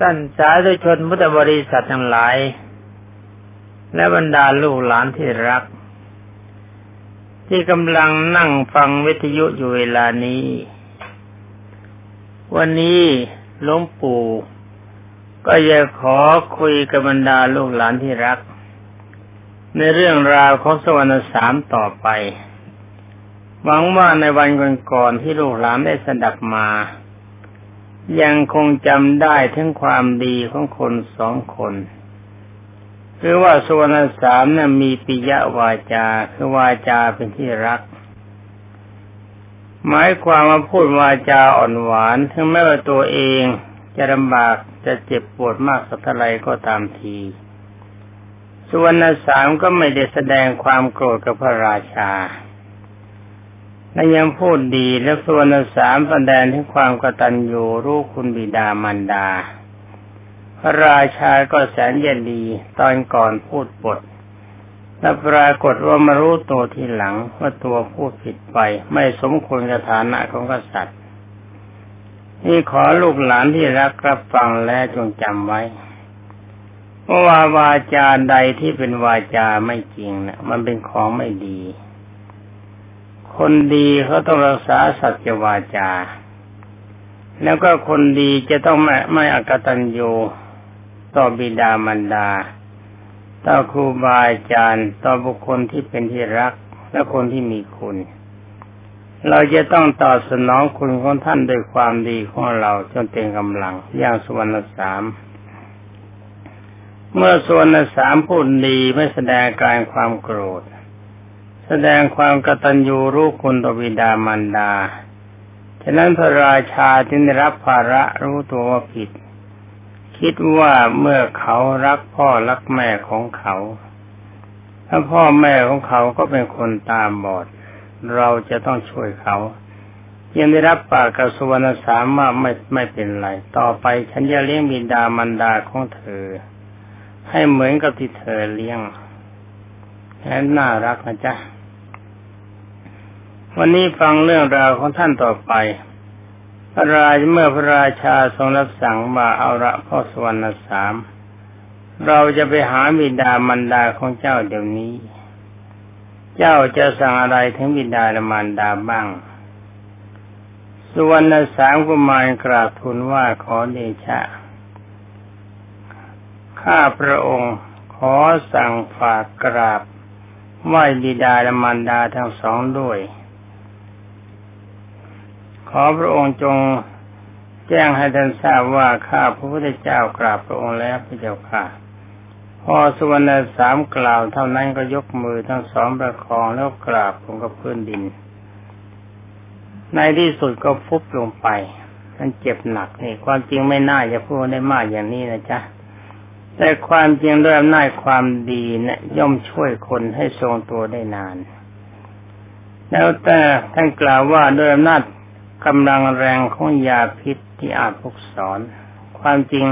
ท่านสาธุชนพุทธบริษัททั้งหลาย และบรรดาลูกหลานที่รัก ที่กำลังนั่งฟังวิทยุอยู่เวลานี้ วันนี้หลวงปู่ ก็จะขอคุยกับบรรดาลูกหลานที่รัก ในเรื่องราวของสวรรค์สามต่อไป หวังว่าในวันก่อนๆที่ลูกหลานได้สดับมา ยังคงจำได้ถึงความดีของคนสองคนคือว่าสุวรรณสามนะ่ะมีปิยวาจาคือวาจาเป็นที่รัก หมายความว่าพูดวาจาอ่อนหวาน ถึงแม้ว่าตัวเองจะลำบากจะเจ็บปวดมากสักเท่าไรก็ตามที สุวรรณสามก็ไม่ได้แสดงความโกรธกับพระราชา และยังพูดดีและส่วนสามแดงถึงความกตัญญูรู้คุณบิดามารดา พระราชาก็แสนเย็นดีตอนก่อนพูดบทและปรากฏว่ามารู้ตัวทีหลังว่าตัวพูดผิดไป ไม่สมควรกับฐานะของกษัตริย์ นี่ขอลูกหลานที่รักรับฟังและจงจำไว้ว่าวาจาใดที่เป็นวาจาไม่จริงนะมันเป็นของไม่ดี คนดีเขาต้องรักษาสัจวาจา แล้วก็คนดีจะต้องไม่ไม่อกตัญญูต่อบิดามารดา ต่อครูบาอาจารย์ ต่อบุคคลที่เป็นที่รักและคนที่มีคุณ เราจะต้องตอบสนองคุณของท่านด้วยความดีของเราจนเต็มกำลังอย่างสุวรรณสามเมื่อสุวรรณสามพูดดีไม่แสดงการความโกรธ แสดงความกตัญญูรู้คุณต่อบิดามารดา ฉะนั้นพระราชาจึงได้รับภาระรู้ตัวว่าผิด คิดว่าเมื่อเขารักพ่อรักแม่ของเขาถ้าพ่อแม่ของเขาก็เป็นคนตาบอด เราจะต้องช่วยเขายังได้รับปากกระสวนสามว่าไม่ไม่เป็นไร ต่อไปฉันจะเลี้ยงบิดามารดาของเธอ ให้เหมือนกับที่เธอเลี้ยงแค่น่ารักนะจ๊ะ วันนี้ฟังเรื่องราวของท่านต่อไป พระราชเมื่อพระราชาทรงรับสั่งว่าเอาละพ่อสวรรณสาม เราจะไปหาบิดามันดาของเจ้าเดี๋ยวนี้ เจ้าจะสั่งอะไรถึงบิดาและมารดาบ้าง สุวรรณสามกุมารกราบทูลว่าขอเดชะ ข้าพระองค์ขอสั่งฝากกราบไหว้บิดาและมารดาทั้งสองด้วย ขอพระองค์จงแจ้งให้ท่านทราบว่าข้าพระพุทธเจ้ากราบพระองค์แล้วพระเจ้าค่ะ พอสุวรรณสามกล่าวเท่านั้นก็ยกมือทั้งสองประคองแล้วกราบลงกับพื้นดิน ในที่สุดก็ฟุบลงไปมันเจ็บหนักนี่ความจริงไม่น่าจะพูดได้มากอย่างนี้นะจ๊ะแต่ความจริงด้วยอำนาจความดีเนะี่ยย่อมช่วยคนให้ทรงตัวได้นาน แล้วแต่ท่านกล่าวว่าด้วยอำนาจ กำลังแรงของยาพิษที่อาจพกสอน ความจริง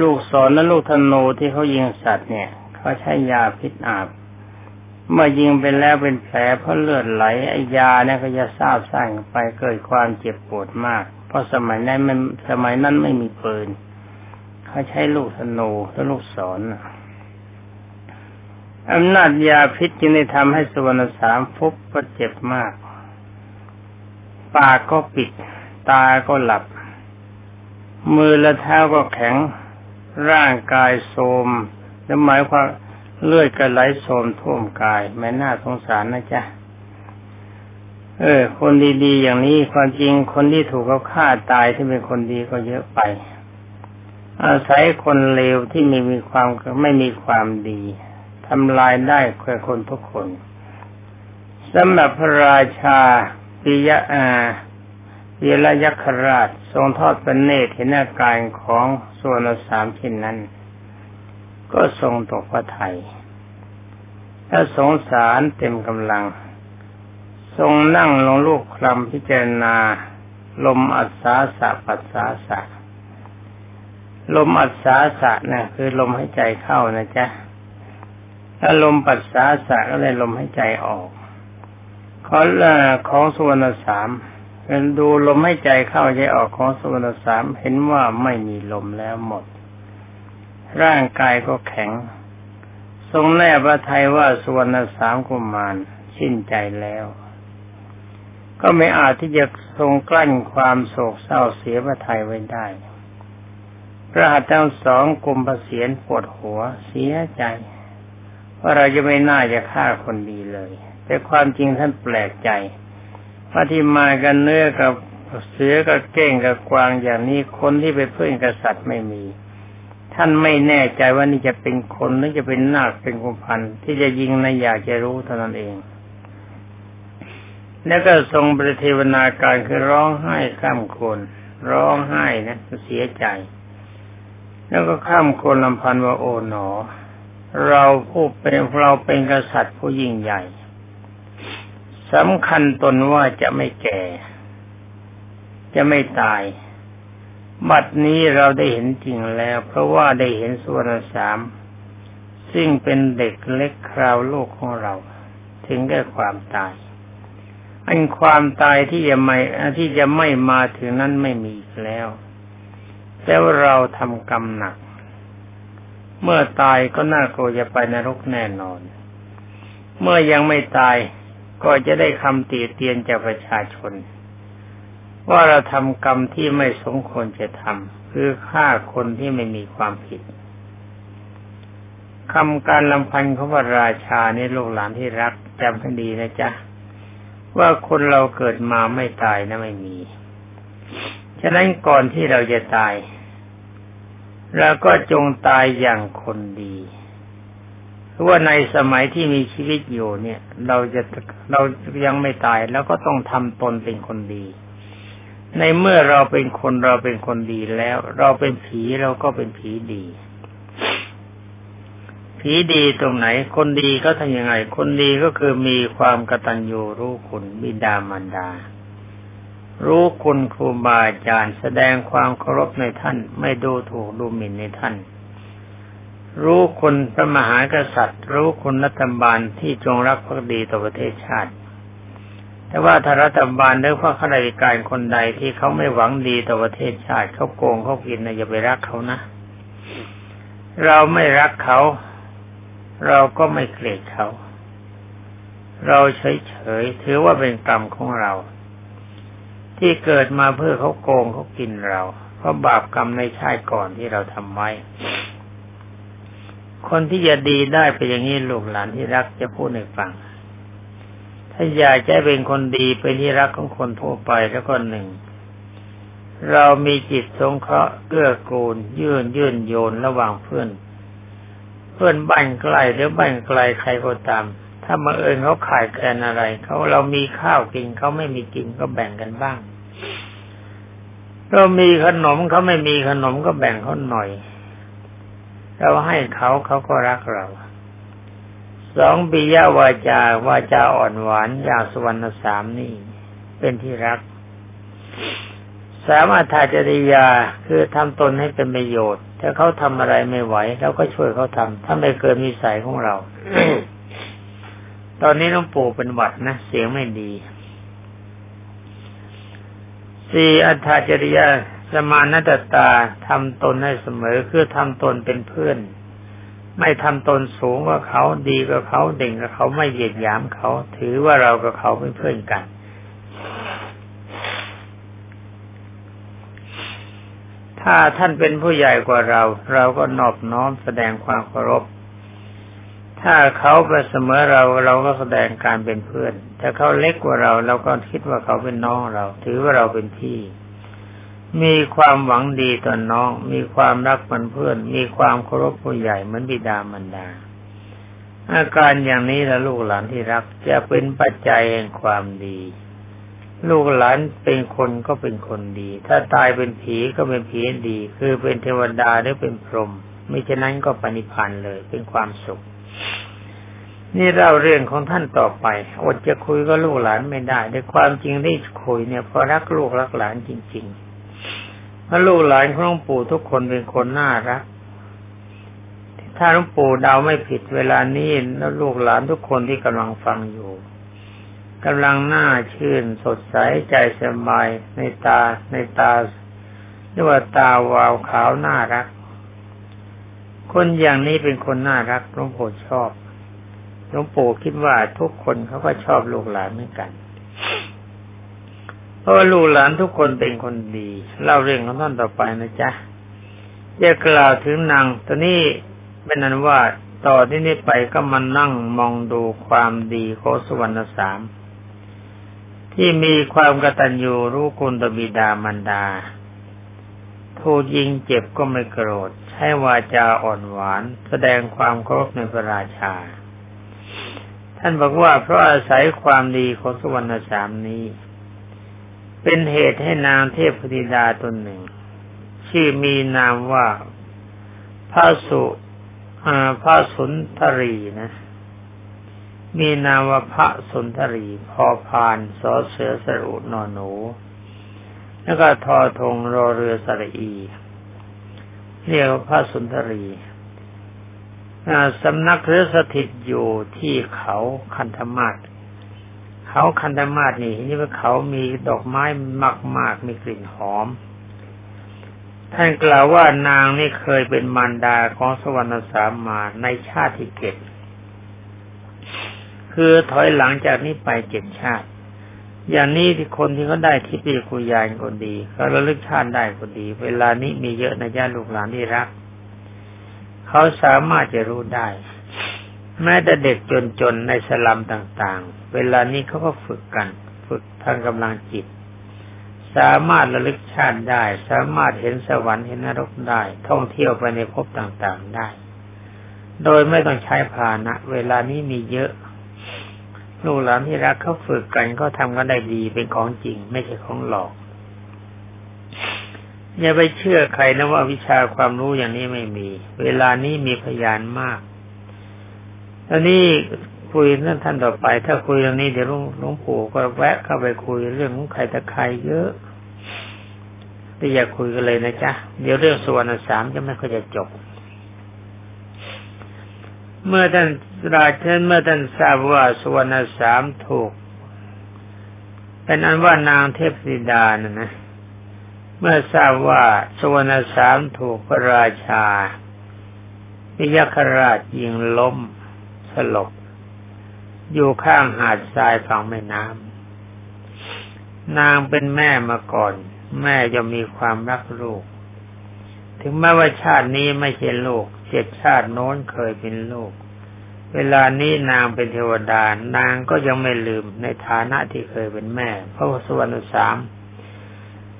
ลูกศรและลูกธนูที่เขายิงสัตว์เนี่ย เขาใช้ยาพิษอาบ เมื่อยิงไปแล้วเป็นแผลเพราะเลือดไหลไอยาเนี่ยก็จะซาบซ่านไปเกิดความเจ็บปวดมาก เพราะสมัยนั้นมันสมัยนั้นไม่มีปืน เขาใช้ลูกธนูและลูกศรอำนาจยาพิษจึงได้ทำให้สุวรรณสามฟุบก็เจ็บมาก ปากก็ปิด ตาก็หลับ มือและเท้าก็แข็ง ร่างกายโทมแล้วหมายความเลือดก็ไหลโทมท่วมกายแม่น่าสงสารนะจ๊ะเออ คนดีๆอย่างนี้ความจริงคนที่ถูกเขาฆ่าตายที่เป็นคนดีก็เยอะไป อาศัยคนเลวที่ไม่มีความไม่มีความดีทำลายได้แค่คนทุกคนสำหรับพระราชา ปิยะอาเยลยักษราชทรงทอดพระเนตรเห็นอาการของส่วนสามชิ้นนั้น ก็ทรงตกพระไทยถ้าสงสารเต็มกำลัง ทรงนั่งลงลูกคลำพิจารณา ลมอัศาสะปัสสาสะ ลมอัศาสะนะ่ะคือลมหายใจเข้านะจ๊ะถ้าลมปัสสาสะก็เลยลมหายใจออก ขอของสุวรรณสามเป็นดูลมให้ใจเข้าใจออกของสุวรรณสามเห็นว่าไม่มีลมแล้วหมด ร่างกายก็แข็ง ทรงแนบพระไทยว่าสุวรรณสามกุมารสิ้นใจแล้ว ก็ไม่อาจที่จะทรงกลั้นความโศกเศร้าเสียพระไทยไว้ได้ พระหัตถ์ทั้งสองกุมประเสียนปวดหัวเสียใจว่าเราจะไม่น่าจะฆ่าคนดีเลย แต่ความจริงท่านแปลกใจว่าที่มากันเนื้อกับเสือกับเก้งกับกวางอย่างนี้คนที่ไปเพื่อนกษัตริย์ไม่มี ท่านไม่แน่ใจว่านี่จะเป็นคนหรือจะเป็นนาคเป็นกุมพันที่จะยิงนะอยากจะรู้เท่านั้นเองแล้วก็ทรงปฏิเทวนาการคือร้องไห้ข้ามคนร้องไห้นะเสียใจ แล้วก็ข้ามคนลำพันว่าโอ๋หนอ เราผู้เป็นเราเป็นกษัตริย์ผู้ยิ่งใหญ่ สำคัญตนว่าจะไม่แก่ จะไม่ตาย บัดนี้เราได้เห็นจริงแล้ว เพราะว่าได้เห็นส่วนสาม ซึ่งเป็นเด็กเล็กคราวโลกของเรา ถึงแก่ความตาย อันความตายที่จะไม่ที่จะไม่มาถึงนั้นไม่มีแล้ว แต่ว่าเราทำกรรมหนัก เมื่อตายก็น่ากลัวจะไปนรกแน่นอน เมื่อยังไม่ตาย ก็จะได้คำตีเตียนจากประชาชน ว่าเราทำกรรมที่ไม่สมควรจะทำคือฆ่าคนที่ไม่มีความผิดคำการลำพันของพระราชาในโลกหลานที่รักจำให้ดีนะจ๊ะ ว่าคนเราเกิดมาไม่ตายนะไม่มี ฉะนั้นก่อนที่เราจะตายเราก็จงตายอย่างคนดี ว่าในสมัยที่มีชีวิตอยู่เนี่ย เราจะเรายังไม่ตายแล้วก็ต้องทำตนเป็นคนดี ในเมื่อเราเป็นคนเราเป็นคนดีแล้ว เราเป็นผีเราก็เป็นผีดีผีดีตรงไหน คนดีก็ทำยังไง คนดีก็คือมีความกตัญญูรู้คุณบิดามารดา รู้คุณครูบาอาจารย์ แสดงความเคารพในท่าน ไม่ดูถูกดูหมิ่นในท่าน รู้คุณพระมหากษัตริย์ รู้คุณรัฐบาลที่จงรักภักดีต่อประเทศชาติ แต่ว่าถ้ารัฐบาลหรือพระข้าราชการคนใดที่เขาไม่หวังดีต่อประเทศชาติเขาโกงเขากินนะอย่าไปรักเขานะ เราไม่รักเขา เราก็ไม่เกลียดเขา เราเฉยๆถือว่าเป็นกรรมของเรา ที่เกิดมาเพื่อเขาโกงเขากินเราเพราะบาปกรรมในชาติก่อนที่เราทำไว้ คนที่จะดีได้เป็นอย่างนี้ลูกหลานที่รักจะพูดให้ฟัง ถ้าอยากจะเป็นคนดีเป็นที่รักของคนทั่วไปแล้วก็หนึ่ง เรามีจิตสงเคราะห์เกื้อกูล ยื่นยื่นโยนระหว่างเพื่อน เพื่อนบ้านไกลหรือบ้านไกลใครก็ตาม ถ้ามาเอิญเขาขายแคลนอะไรเขาเรามีข้าวกินเขาไม่มีกินก็แบ่งกันบ้าง เรามีขนมเขาไม่มีขนมก็แบ่งเขาหน่อย เราให้เขาเขาก็รักเรา สองปิยาวาจาวาจาอ่อนหวานอย่างสวรรณสามนี่ เป็นที่รัก สามารถทาจริยาคือทำตนให้เป็นประโยชน์ ถ้าเขาทำอะไรไม่ไหวเราก็ช่วยเขาทำถ้าไม่เกินมีสายของเรา ตอนนี้น้องปู่เป็นหวัดนะ เสียงไม่ดี สี่อัตจริยา สมานัตตาทำตนให้เสมอคือทำตนเป็นเพื่อน ไม่ทำตนสูงกว่าเขาดีกว่าเขาเด่งกว่าเขาไม่เหยียดหยามเขา ถือว่าเรากับเขาเป็นเพื่อนกัน ถ้าท่านเป็นผู้ใหญ่กว่าเรา เราก็นอบน้อมแสดงความเคารพ ถ้าเขาไปเสมอเราเราก็แสดงการเป็นเพื่อน ถ้าเขาเล็กกว่าเรา เราก็คิดว่าเขาเป็นน้องเรา ถือว่าเราเป็นพี่ มีความหวังดีต่อน้อง มีความรักมันเพื่อน มีความเคารพผู้ใหญ่เหมือนบิดามารดา อาการอย่างนี้ละลูกหลานที่รักจะเป็นปัจจัยแห่งความดี ลูกหลานเป็นคนก็เป็นคนดี ถ้าตายเป็นผีก็เป็นผีดี คือเป็นเทวดาหรือเป็นพรหมไม่เช่นนั้นก็ปณิพันธ์เลย เป็นความสุข นี่เล่าเรื่องของท่านต่อไป อดจะคุยก็ลูกหลานไม่ได้แต่ความจริงที่คุยเนี่ยเพราะรักลูกรักหลานจริง ๆ พระลูกหลานของหลวงปู่ทุกคนเป็นคนน่ารัก ถ้าหลวงปู่เดาไม่ผิดเวลานี้แล้วลูกหลานทุกคนที่กำลังฟังอยู่กำลังหน้าชื่นสดใสใจสบายในตาในตาเรียกว่าตาวาวขาวน่ารัก คนอย่างนี้เป็นคนน่ารักหลวงปู่ชอบหลวงปู่คิดว่าทุกคนเขาก็ชอบลูกหลานเหมือนกัน เพราะลูกหลานทุกคนเป็นคนดี เล่าเรื่องของท่านต่อไปนะจ๊ะจะกล่าวถึงนางตอนนี้เป็นนั้นว่าต่อที่นี้ไปก็มานั่งมองดูความดีของสวรรณสาม ที่มีความกตัญญูรู้คุณตบิดามารดาถูกยิงเจ็บก็ไม่โกรธ ใช้วาจาอ่อนหวาน แสดงความเคารพในพระราชา ท่านบอกว่าเพราะอาศัยความดีของสุวรรณสามนี้ เป็นเหตุให้นางเทพธิดาตนหนึ่ง ชื่อมีนามว่าพระสุพระสุนทรีนะ มีนามว่าพระสุนทรีพอพานสอเสือสรุนอนหนู แล้วก็ทอทงรอเรือสระอีเรียกว่าพระสุนทรีสำนักเรือสถิตอยู่ที่เขาคันธมาศ เขาคันธมาศนี่นี่ว่าเขามีดอกไม้มากๆมีกลิ่นหอม ท่านกล่าวว่านางนี่เคยเป็นมารดาของสวรรณสามมาในชาติที่เจ็ดคือถอยหลังจากนี้ไปเจ็ดชาติ อย่างนี้ที่คนที่เขาได้ทิพย์คุยานคนดีเขาระลึกชาติได้คนดี เวลานี้มีเยอะนะญาติลูกหลานที่รัก เขาสามารถจะรู้ได้ แม้แต่เด็กจนๆในสลัมต่างๆ เวลานี้เขาก็ฝึกกัน ฝึกทางกำลังจิต สามารถระลึกชาติได้ สามารถเห็นสวรรค์เห็นนรกได้ ท่องเที่ยวไปในภพต่างๆได้ โดยไม่ต้องใช้พาหนะเวลานี้มีเยอะลูกหลานที่รักเขาฝึกกันเขาทำกันได้ดีเป็นของจริง ไม่ใช่ของหลอกอย่าไปเชื่อใครนะว่าวิชาความรู้อย่างนี้ไม่มี เวลานี้มีพยานมากตอนนี้ คุยเรื่องท่านต่อไป ถ้าคุยเรื่องนี้เดี๋ยวหลวงปู่ก็แวะเข้าไปคุยเรื่องของใครตะใครเยอะแต่อย่าคุยกันเลยนะจ๊ะเดี๋ยวเรื่องสวรรณสามจะไม่ค่อยจะจบ เมื่อท่านราชนเมื่อท่านทราบว่าสวรรณสามถูก เป็นอันว่านางเทพธิดานะนะเมื่อทราบว่าสวรรณสามถูกพระราชาพิยคราชยิงล้มสลบ อยู่ข้างหาดทรายฝั่งแม่น้ำนางเป็นแม่มาก่อน แม่จะมีความรักลูก ถึงแม้ว่าชาตินี้ไม่ใช่ลูกเจ็ดชาติโน้นเคยเป็นลูก เวลานี้นางเป็นเทวดานางก็ยังไม่ลืมในฐานะที่เคยเป็นแม่ พระสวรรค์สาม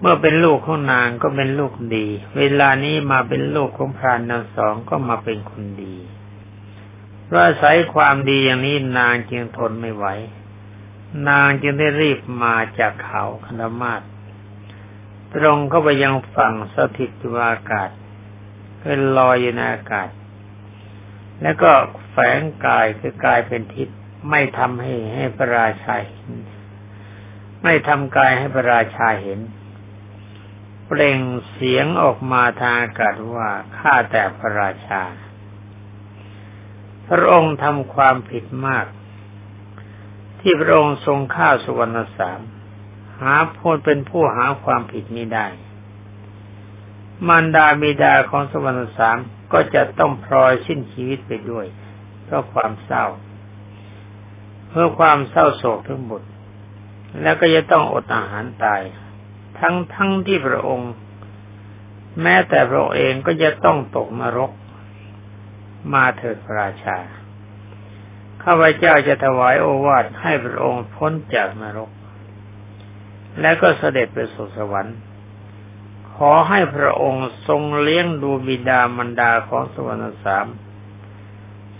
เมื่อเป็นลูกของนางก็เป็นลูกดี เวลานี้มาเป็นลูกของพรานนางสองก็มาเป็นคนดี ราะอาศัยความดีอย่างนี้นางจึงทนไม่ไหว นางจึงได้รีบมาจากเขาคณมาศตรงเข้าไปยังฝั่งสถิตอยู่อากาศก็ลอยอยู่ในอากาศ แล้วก็แฝงกายคือกายเป็นทิพย์ไม่ทำให้ให้พระราชาเห็น ไม่ทำกายให้พระราชาเห็น เปล่งเสียงออกมาทางอากาศว่าข้าแต่พระราชา พระองค์ทำความผิดมาก ที่พระองค์ทรงข้าสุวรรณสาม หาพูดเป็นผู้หาความผิดนี้ได้ มารดาบิดาของสุวรรณสามก็จะต้องพลอยสิ้นชีวิตไปด้วยเพราะความเศร้า เพื่อความเศร้าโศกทั้งหมดแล้วก็จะต้องอดอาหารตาย ทั้งทั้งที่พระองค์ แม้แต่พระองค์เองก็จะต้องตกนรก มาเถิดพระราชาข้าพเจ้าจะถวายโอวาทให้พระองค์พ้นจากนรก และก็เสด็จไปสู่สวรรค์ ขอให้พระองค์ทรงเลี้ยงดูบิดามารดาของสวรรค์สาม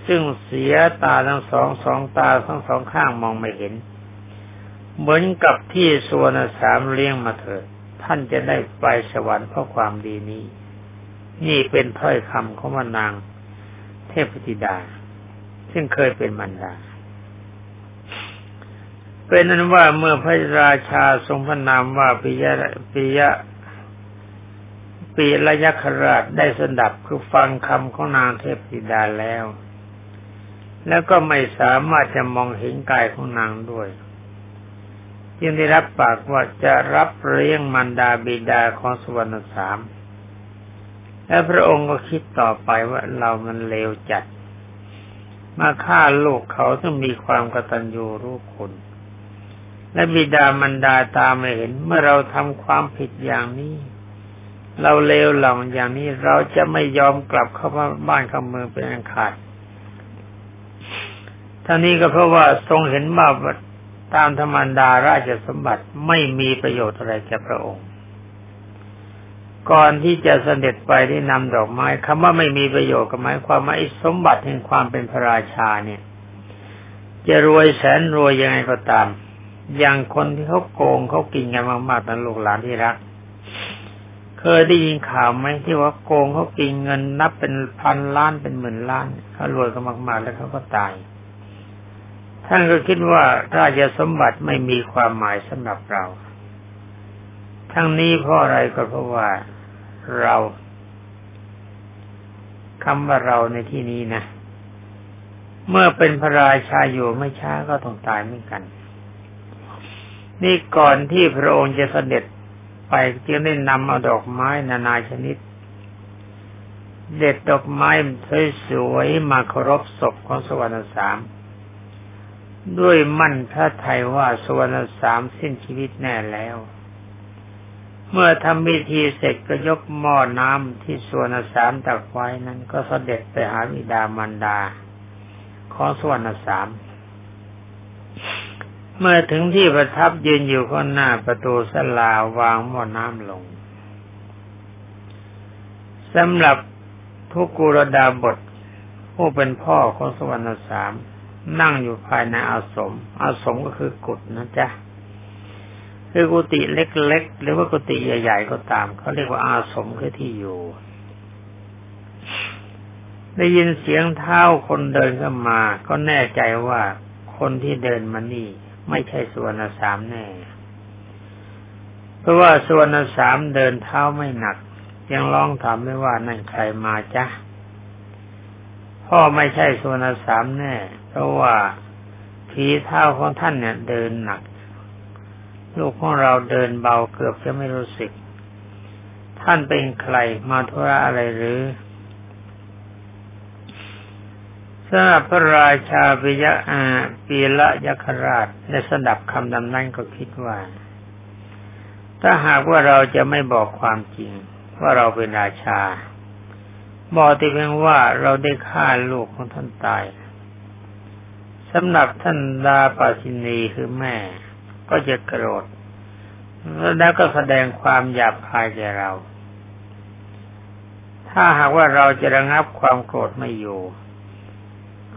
ซึ่งเสียตาทั้งสองสองตาทั้งสองข้างมองไม่เห็น เหมือนกับที่สวรรค์สามเลี้ยงมาเถิด ท่านจะได้ไปสวรรค์เพราะความดีนี้ นี่เป็นถ้อยคำของมานาง เทพธิดา ซึ่งเคยเป็นมันดา เป็นนั้นว่าเมื่อพระราชาทรงพระนามว่าปิยะปิยะปีระยะคราชได้สดับคือฟังคำของนางเทพธิดาแล้ว แล้วก็ไม่สามารถจะมองเห็นกายของนางด้วย จึงได้รับปากว่าจะรับเลี้ยงมันดาบิดาของสวรรณสาม และพระองค์ก็คิดต่อไปว่าเรามันเลวจัด มาฆ่าลูกเขาซึ่งมีความกตัญญูรู้คุณ และบิดามันดาตาไม่เห็นเมื่อเราทำความผิดอย่างนี้ เราเลวหลองอย่างนี้เราจะไม่ยอมกลับเข้าบ้านเข้าเมืองเป็นอันขาดท่านี้ก็เพราะว่าทรงเห็นว่าตามธรรมดาราชสมบัติไม่มีประโยชน์อะไรแก่พระองค์ ก่อนที่จะเสด็จไปได้นำดอกไม้คำว่าไม่มีประโยชน์ก็หมายความว่าไอ้สมบัติแห่งความเป็นพระราชาเนี่ย จะรวยแสนรวยยังไงก็ตาม อย่างคนที่เขาโกงเขากินกันมากๆนั้นลูกหลานที่รัก เคยได้ยินข่าวไหมที่ว่าโกงเขากินเงินนับเป็นพันล้านเป็นหมื่นล้านเขารวยกันมากๆ แล้วเขาก็ตาย ท่านก็คิดว่าราชสมบัติไม่มีความหมายสำหรับเรา ทั้งนี้เพราะอะไรก็เพราะว่า เราคำว่าเราในที่นี้นะ เมื่อเป็นพระราชาอยู่ไม่ช้าก็ต้องตายเหมือนกัน นี่ก่อนที่พระองค์จะเสด็จไปจึงได้นำเอาดอกไม้นานาชนิด เด็ดดอกไม้สวยๆมาเคารพศพของสวรรค์สาม ด้วยมั่นพระไทยว่าสวรรณสามสิ้นชีวิตแน่แล้ว เมื่อทำพิธีเสร็จก็ยกหม้อน้ำที่สวนสามตักไว้นั้นก็เสด็จไปหาวิดามันดา ของสวรรณสาม เมื่อถึงที่ประทับยืนอยู่ข้างหน้าประตูสลาวางหม้อน้ำลงสำหรับทุกกุรดาบทผู้เป็นพ่อของสวรรณสามนั่งอยู่ภายในอาสม อาสมก็คือกุฏนะจ๊ะ คือกุฏิเล็กๆ หรือว่ากุฏิใหญ่ๆก็ตามเขาเรียกว่าอาสมคือที่อยู่ ได้ยินเสียงเท้าคนเดินเข้ามา ก็แน่ใจว่าคนที่เดินมานี่ ไม่ใช่สวนสามแน่ เพราะว่าสวนสามเดินเท้าไม่หนัก ยังร้องถามไม่ว่านั่นใครมาจ๊ะพ่อไม่ใช่สวนสามแน่ เพราะว่าผีเท้าของท่านเนี่ยเดินหนัก ลูกของเราเดินเบาเกือบจะไม่รู้สึก ท่านเป็นใครมาธุระอะไรหรือสำหรับพระราชาปิยะอาปีละยัคราชในสดับคำดำนั้นก็คิดว่า ถ้าหากว่าเราจะไม่บอกความจริง ว่าเราเป็นราชา บอกแต่เพียงว่าเราได้ฆ่าลูกของท่านตายสำหรับท่านดาปาสินีคือแม่ ก็จะโกรธ แล้วก็แสดงความหยาบคายแก่เรา ถ้าหากว่าเราจะระงับความโกรธไม่อยู่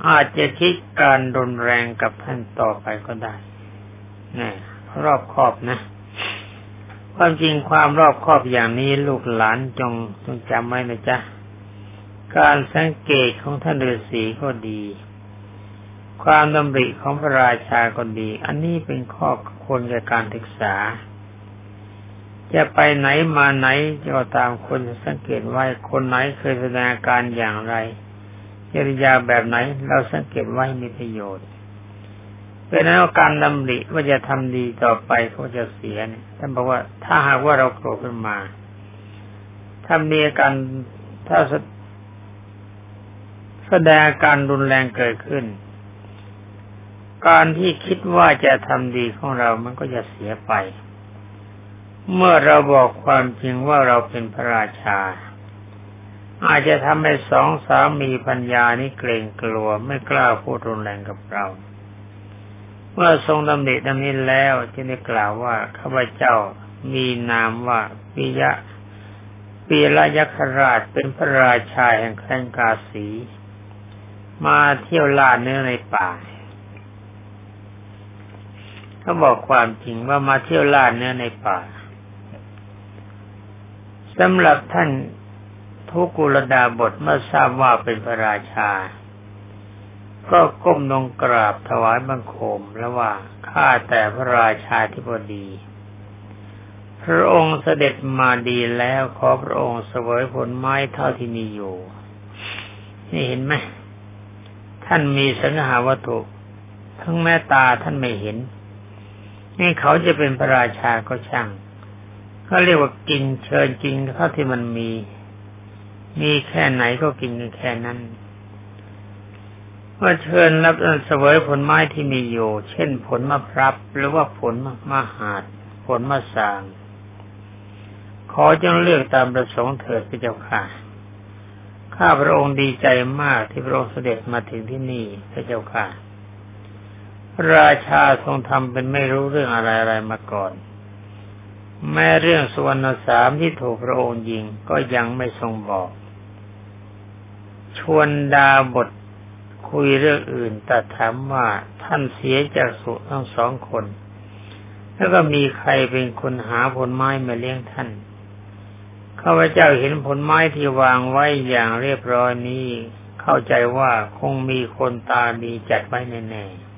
อาจจะคิดการรุนแรงกับท่านต่อไปก็ได้นี่รอบคอบนะ ความจริงความรอบคอบอย่างนี้ลูกหลานจงจงจำไว้นะจ๊ะ การสังเกตของท่านฤาษีก็ดี ความดำริของพระราชาก็ดี อันนี้เป็นข้อควรแก่การศึกษา จะไปไหนมาไหนก็ตามคนสังเกตไว้คนไหนเคยแสดงอาการอย่างไรจริยาแบบไหน เราสังเกตไว้มีประโยชน์เป็นนั้นการดำริว่าจะทำดีต่อไปก็จะเสียเนี่ยท่านบอกว่าถ้าหากว่าเราโกรธขึ้นมาถ้ามีการถ้าแสดงการรุนแรงเกิดขึ้น การที่คิดว่าจะทำดีของเรามันก็จะเสียไป เมื่อเราบอกความจริงว่าเราเป็นพระราชา อาจจะทำให้สองสามีพัญญานี้เกรงกลัวไม่กล้าพูดรุนแรงกับเรา เมื่อทรงดำริดังนี้แล้วจึงได้กล่าวว่าข้าพเจ้ามีนามว่าปิยะปีละยักษราชเป็นพระราชาแห่งแคว้นกาสี มาเที่ยวล่าเนื้อในป่า เขาบอกความจริงว่ามาเที่ยวล่าเนื้อในป่าสำหรับท่านทุกุลดาบทเมื่อทราบว่าเป็นพระราชา ก็ก้มลงกราบถวายบังคมแล้วว่าข้าแต่พระราชาธิบดี พระองค์เสด็จมาดีแล้วขอพระองค์เสวยผลไม้เท่าที่มีอยู่ นี่เห็นไหมท่านมีสังหาวัตถุทั้งแม่ตาท่านไม่เห็น นี่เขาจะเป็นพระราชาก็ช่างเขาเรียกว่ากินเชิญกินเท่าที่มันมี มีแค่ไหนก็กินแค่นั้นว่าเชิญรับเสวยผลไม้ที่มีอยู่ เช่น ผลมะพร้าวหรือว่าผลมะหาด ผลมะสาง ขอจงเลือกตามประสงค์เถิดพระเจ้าค่ะ ข้าพระองค์ดีใจมากที่พระองค์เสด็จมาถึงที่นี่พระเจ้าค่ะ ราชาทรงทำเป็นไม่รู้เรื่องอะไรอะไรมาก่อน แม้เรื่องสุวรรณสามที่ถูกพระองค์ยิงก็ยังไม่ทรงบอก ชวนดาบทคุยเรื่องอื่นแต่ถามว่าท่านเสียจากสุทั้งสองคน แล้วก็มีใครเป็นคนหาผลไม้มาเลี้ยงท่านข้าพเจ้าเห็นผลไม้ที่วางไว้อย่างเรียบร้อยนี้ เข้าใจว่าคงมีคนตาดีจัดไว้แน่ๆ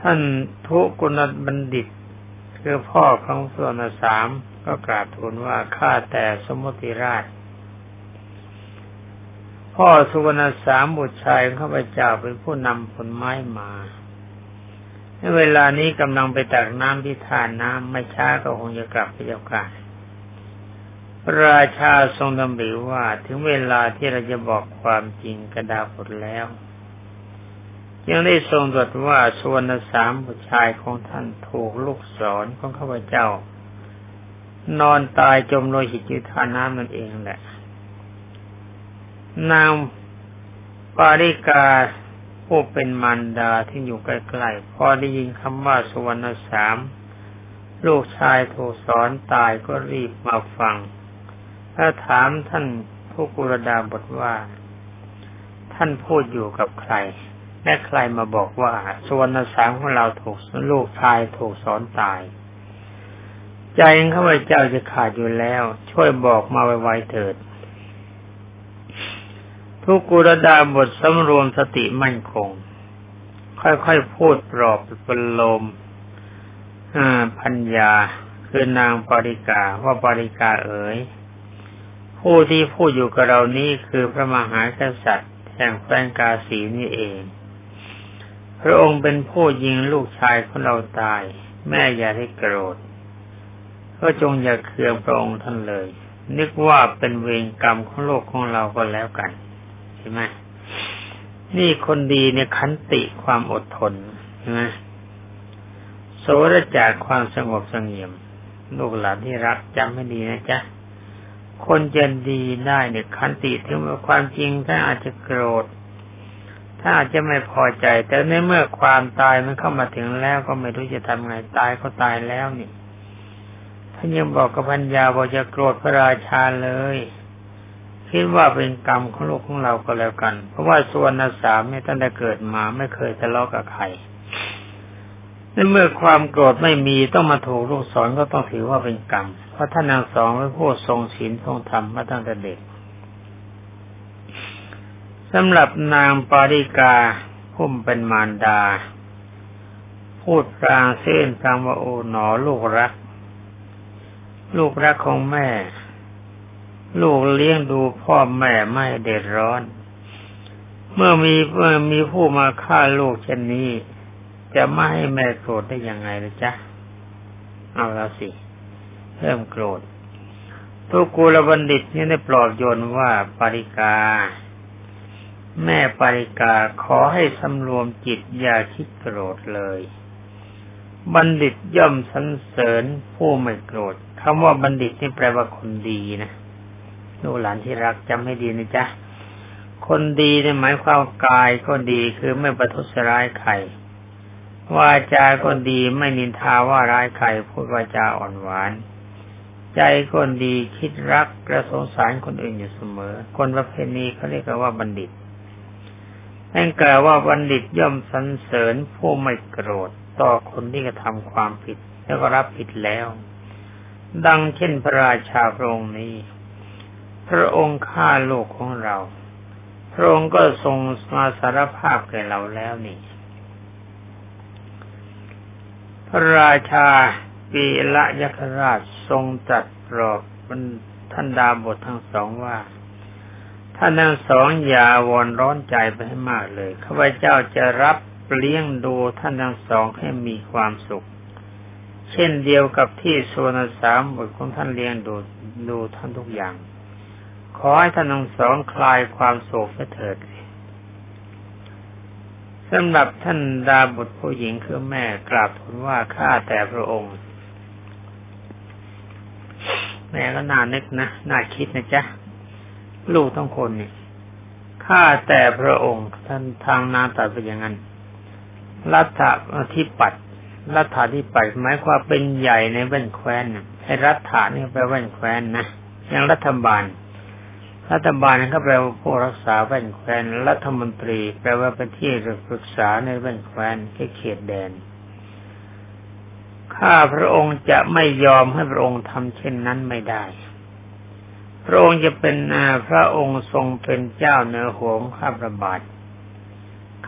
ท่านทุกุณบัณฑิต คือพ่อของส่วนสามก็กราบทูลว่าข้าแต่สมุติราช พ่อสุวรรณสามบุตรชายข้าพเจ้าเป็นผู้นำผลไม้มาในเวลานี้กำลังไปตักน้ำที่ทานน้ำไม่ช้าก็คงจะกลับไปเจ้าค่ะราชาทรงดำริว่าถึงเวลาที่เราจะบอกความจริงกระดาษแล้ว ยังได้ทรงตรัสว่าสุวรรณสามบุตรชายของท่านถูกลูกศรของข้าพเจ้า นอนตายจมโลหิตอยู่ท่าน้ำนั่นเองแหละ นางปาริกาผู้เป็นมารดาที่อยู่ใกล้ๆพอได้ยินคำว่าสุวรรณสาม ลูกชายถูกสอนตายก็รีบมาฟัง ถ้าถามท่านผู้กุรดาบทว่า ท่านพูดอยู่กับใคร และใครมาบอกว่าสุวรรณสามของเราถูกลูกชายถูกสอนตาย ใจข้าพเจ้าจะขาดอยู่แล้ว ช่วยบอกมาไวๆเถิด ทุกกุรดาบทสำรวมสติมั่นคง ค่อยๆพูดปลอบประโลมพัญญาคือนางปริกาว่าปริกาเอ๋ยผู้ที่พูดอยู่กับเรานี้คือพระมหากษัตริย์แห่งแฟนกาสีนี่เอง พระองค์เป็นผู้ยิงลูกชายของเราตาย แม่อย่าได้โกรธก็จงอย่าเคืองพระองค์ท่านเลย นึกว่าเป็นเวรกรรมของโลกของเราก็แล้วกันใช่ไหมนี่คนดีเนี่ยขันติความอดทนใช่ไหมโสรจากความสงบสงเงียม ลูกหลานที่รักจำให้ดีนะจ๊ะคนจะดีได้เนี่ยขันติถึงว่าความจริงถ้าอาจจะโกรธ ถ้าอาจจะไม่พอใจ แต่ในเมื่อความตายมันเข้ามาถึงแล้วก็ไม่รู้จะทำไงตายก็ตายแล้วนี่ท่านยังบอกกับพัญญาบอกจะโกรธพระราชาเลย คิดว่าเป็นกรรมของลูกของเราก็แล้วกัน เพราะว่าส่วนนสามเนี่ยตั้งแต่เกิดมาไม่เคยทะเลาะกับใครในเมื่อความโกรธไม่มีต้องมาถูกลูกสอนก็ต้องถือว่าเป็นกรรม เพราะท่านนางสองเป็นผู้ทรงศีลทรงธรรมมาตั้งแต่เด็ก สำหรับนางปาริกาพุ่มเป็นมารดา พูดพรางเส้นพรางว่าโอ๋หนอลูกรัก ลูกรักของแม่ ลูกเลี้ยงดูพ่อแม่ไม่เดือดร้อน เมื่อมีเมื่อมีผู้มาฆ่าลูกเช่นนี้ จะไม่ให้แม่โกรธได้ยังไงล่ะจ๊ะ เอาแล้วสิเริ่มโกรธทุกูลบัณฑิตนี่ได้ปลอบโยนว่าปาริกา แม่ปริกาขอให้สำรวมจิตอย่าคิดโกรธเลย บัณฑิตย่อมสรรเสริญผู้ไม่โกรธคำว่าบัณฑิตนี่แปลว่าคนดีนะลูกหลานที่รักจำให้ดีนะจ๊ะ คนดีในหมายความกายก็ดีคือไม่ประทุษร้ายใครวาจาก็ดีไม่นินทาว่าร้ายใครพูดวาจาอ่อนหวาน ใจคนดีคิดรักและสงสารคนอื่นอยู่เสมอ คนประเภทนี้เขาเรียกว่าบัณฑิต นั่นกล่าวว่าบัณฑิตย่อมสรรเสริญผู้ไม่โกรธต่อคนที่กระทำความผิด แล้วก็รับผิดแล้ว ดังเช่นพระราชาพระองค์นี้ พระองค์ฆ่าลูกของเรา พระองค์ก็ทรงมาสารภาพแก่เราแล้วนี่ พระราชาปีละยักราชทรงจัดปลอบท่านดาบททั้งสองว่า ท่านทั้งสองอย่าวอนร้อนใจไปให้มากเลยข้าพเจ้าจะรับเลี้ยงดูท่านทั้งสองให้มีความสุข เช่นเดียวกับที่โซนสามบทของท่านเลี้ยงดูดูท่านทุกอย่าง ขอให้ท่านทั้งสองคลายความโศกเถิดสำหรับท่านดาบุตรผู้หญิงคือแม่กราบทูลว่าข้าแต่พระองค์ แม่ก็น่านึกนะ น่าคิดนะจ๊ะ ลูกต้งคนนี่ข้าแต่พระองค์ท่านทางนาตัดไปอย่างนั้นรัฐที่ปัดรัฐาที่ปัดหมายความเป็นใหญ่ในแว่นแคว้นไอ้รัฐานี่แปลแว่นแคว้นนะอย่างรัฐบาล รัฐบาลนี่ก็แปลว่าผู้รักษาแว่นแคว้นรัฐมนตรี แปลว่าเป็นที่ปรึกษาในแว่นแคว้นเขตแดนข้าพระองค์จะไม่ยอมให้พระองค์ทำเช่นนั้นไม่ได้ พระองค์จะเป็นพระองค์ทรงเป็นเจ้าเนื้อหวงข้าพระบาท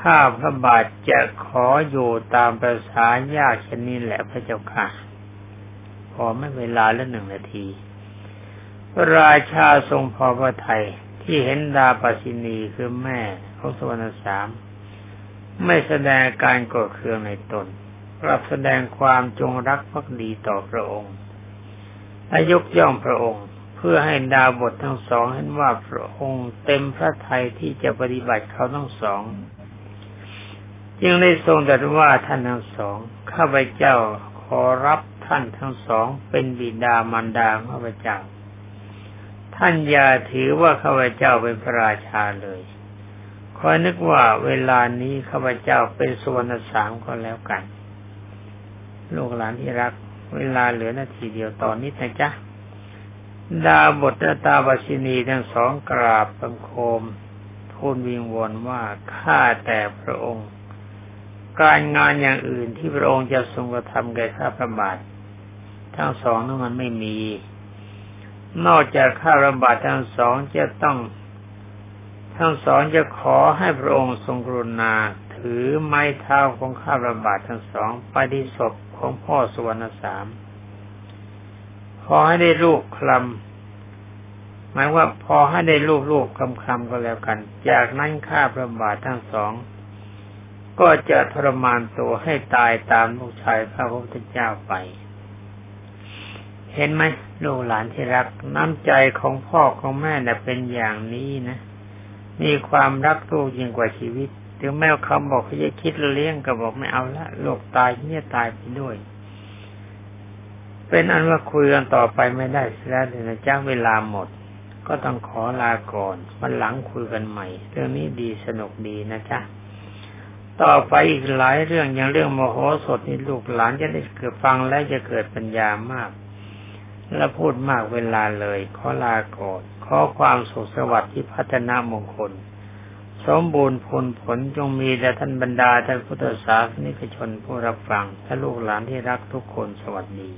ข้าพระบาทจะขออยู่ตามภาษายากชนนี้แหละพระเจ้าค่ะ พอไม่เวลาละหนึ่งนาทีพระราชาทรงพอพระทัยที่เห็นดาปสินีคือแม่ของสวรรณสาม ไม่แสดงการกรธเคืองในตนกลับแสดงความจงรักภักดีต่อพระองค์และยกย่องพระองค์ พื่อให้ดาบททั้งสองเห็นว่าพระองค์เต็มพระทัยที่จะปฏิบัติเขาทั้งสอง จึงได้ทรงตรัสว่าท่านทั้งสองข้าพเจ้าขอรับท่านทั้งสองเป็นบิดามารดาข้าพเจ้า ท่านอย่าถือว่าข้าพเจ้าเป็นพระราชาเลยคอยนึกว่าเวลานี้ข้าพเจ้าเป็นสวรรณสามก็แล้วกัน ลูกหลานที่รัก เวลาเหลือนาทีเดียวตอนนี้นะจ๊ะ ดาบทตาบาชินีทั้งสองกราบบังคมทูลวิงวอนว่าข้าแต่พระองค์ การงานอย่างอื่นที่พระองค์จะทรงกระทำแก่ข้าพระบาททั้งสองนั้นมันไม่มี นอกจากข้าระบาดทั้งสองจะต้อง ทั้งสองจะขอให้พระองค์ทรงกรุณาถือไม้เท้าของข้าระบาดทั้งสองไปที่ศพของพ่อสุวรรณสาม ขอให้ได้ลูกคลำหมายว่าพอให้ได้ลูกลูกคำคำก็แล้วกัน จากนั้นข้าพระบาททั้งสอง ก็จะทรมานตัวให้ตายตามลูกชายพระพุทธเจ้าไป เห็นไหมลูกหลานที่รัก น้ำใจของพ่อของแม่เนี่ยเป็นอย่างนี้นะมีความรักลูกยิ่งกว่าชีวิต ถึงแม้เขาบอกเขาจะคิดเลี้ยงก็บอกไม่เอาละลูกตายเนี่ยตายไปด้วย เป็นอันว่าคุยกันต่อไปไม่ได้แล้วเดี๋ยนะจ้าเวลาหมด ก็ต้องขอลาก่อนวันหลังคุยกันใหม่ เรื่องนี้ดีสนุกดีนะจ๊ะต่อไปอีกหลายเรื่องอย่างเรื่องโมโหสดนี่ลูกหลานจะได้เกิดฟังและจะเกิดปัญญามาก และพูดมากเวลาเลย ขอลาก่อนขอความสุขสวัสดิ์ที่พัฒนามงคล สมบูรณ์ผลผลจงมีแด่ท่านบรรดาท่านพุทธศาสนิกชนผู้รับฟังและลูกหลานที่รักทุกคนสวัสดี